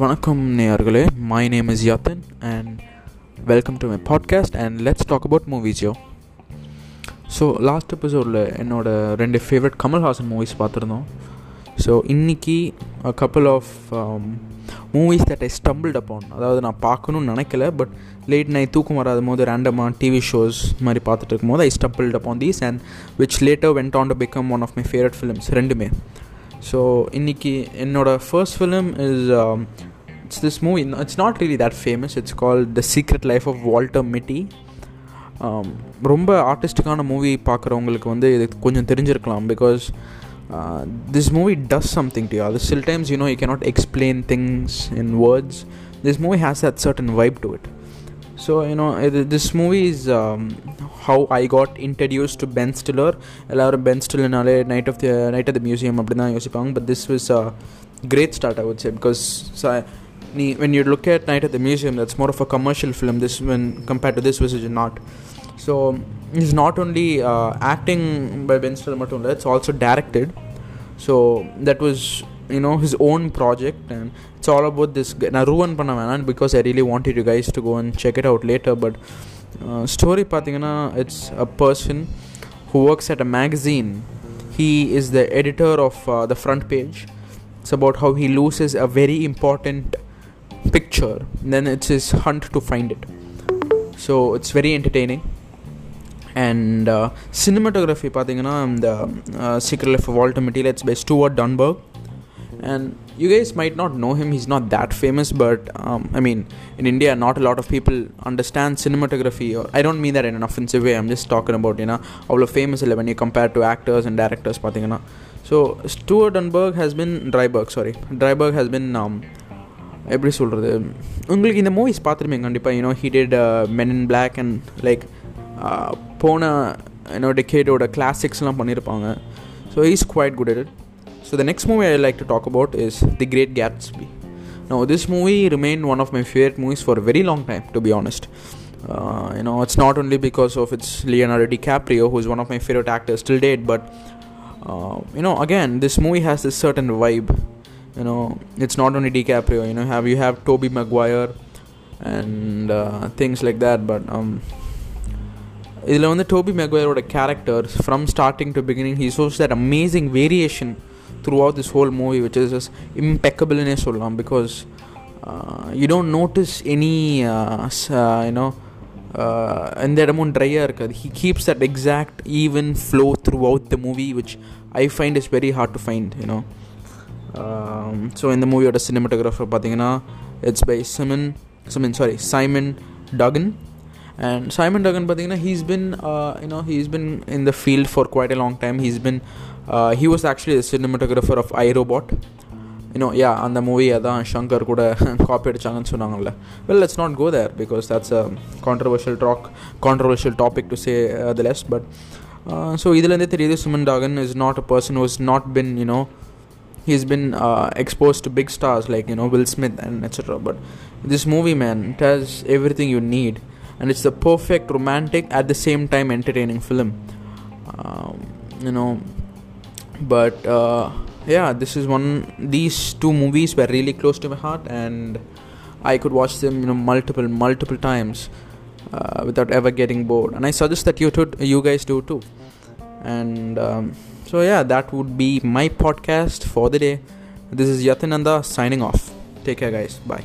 வணக்கம் நேயர்களே. My name is Yathan and welcome to my podcast and let's talk about movies yo so last எபிசோடில் என்னோட ரெண்டு favourite Kamal Haasan movies பார்த்துருந்தோம். So இன்றைக்கி couple of movies that I stumbled upon அதாவது நான் பார்க்கணும்னு நினைக்கல பட் லேட் நைட் தூக்கம் வராத போது ரேண்டமாக டிவி ஷோஸ் மாதிரி பார்த்துட்டு இருக்கும்போது I stumbled upon these and which later went on to become one of my favourite films ரெண்டுமே. ஸோ இன்றைக்கி என்னோடய first film is it's this movie it's not really that famous it's call the secret life of Walter மிட்டி ரொம்ப ஆர்டிஸ்டிக்கான movie பார்க்குறவங்களுக்கு வந்து இது கொஞ்சம் தெரிஞ்சிருக்கலாம் because this movie does something to அது சில் times you know you cannot explain things in words this movie has that certain vibe to it so you know இது this movie is how I got introduce to Ben Stiller எல்லோரும் Ben ஸ்டில்னாலே night of the night of the museum அப்படி தான் யோசிப்பாங்க but this was great start I would say because when you look at Night at the Museum, that's more of a commercial film. This when compared to this was and not. So he's not only uh, acting by Ben Stiller, it's also directed. So that was you know his own project, and it's all about this. Now ruin panna because I really wanted you guys to go and check it out later. But uh, story pathingana, it's a person who works at a magazine. He is the editor of uh, the front page. It's about how he loses a very important picture then it's his hunt to find it. So it's very entertaining. And uh, cinematography பார்த்தீங்கன்னா uh, secret of life of old materials by Stuart Dunberg. and you guys might not know him he's not that famous but um, i mean in india not a lot of people understand cinematography or i don't mean that in an offensive way i'm just talking about you know all the famous when you compare to actors and directors so stuart dunberg has been dryburgh sorry. Dryburgh has been um, எப்படி சொல்கிறது உங்களுக்கு இந்த movies பார்த்துருப்பீங்க கண்டிப்பாக you know he dead men in black and like போன என்னோட டெக்கேடோட கிளாசிக்ஸ்லாம் பண்ணியிருப்பாங்க so is quite good it So the next movie I like to talk about is The Great Gatsby. Now this movie remained one of my favorite movies for a very long time, to be honest. Uh, you know, it's not only because of its Leonardo DiCaprio, who's one of my favorite actors till date, but uh, you know, again, this movie has this certain vibe. you know it's not only DiCaprio you know have you have Tobey Maguire and uh, things like that but um இதில் வந்து dhobi மெக்வயரோட character from starting to beginning he shows that amazing variation throughout this whole movie which is is இம்பெக்கபிள்னே சொல்லலாம் because you don't notice any you know எந்த இடமும் ட்ரையாக இருக்காது he keeps that exact even flow throughout the movie which I find is very hard to find you know so இந்த மூவியோட cinematographer பார்த்தீங்கன்னா it's by Simon Simon sorry Simon Duggan and Simon Duggan பார்த்தீங்கன்னா he's been you know he's been in the field for quite a long time he's been he was actually cinematographer of I robot you know yeah அந்த மூவி அதான் ஷங்கர் கூட copy அடித்தாங்கன்னு சொன்னாங்கல்ல. Well it's not go there because that's a controversial talk controversial topic to say the less but so இதுலேருந்தே தெரியுது Simon Duggan is not a person was not been you know he's been uh, exposed to big stars like you know Will Smith and etc. But this movie, man, it has everything you need, and it's the perfect romantic at the same time entertaining film. Um, you know, but uh, yeah, this is one. These two movies were really close to my heart, and I could watch them, you know, multiple, multiple times uh, without ever getting bored. And I suggest that you, too, you guys do too. And um, so, yeah, that would be my podcast for the day. This is Yatinanda signing off. Take care, guys. Bye.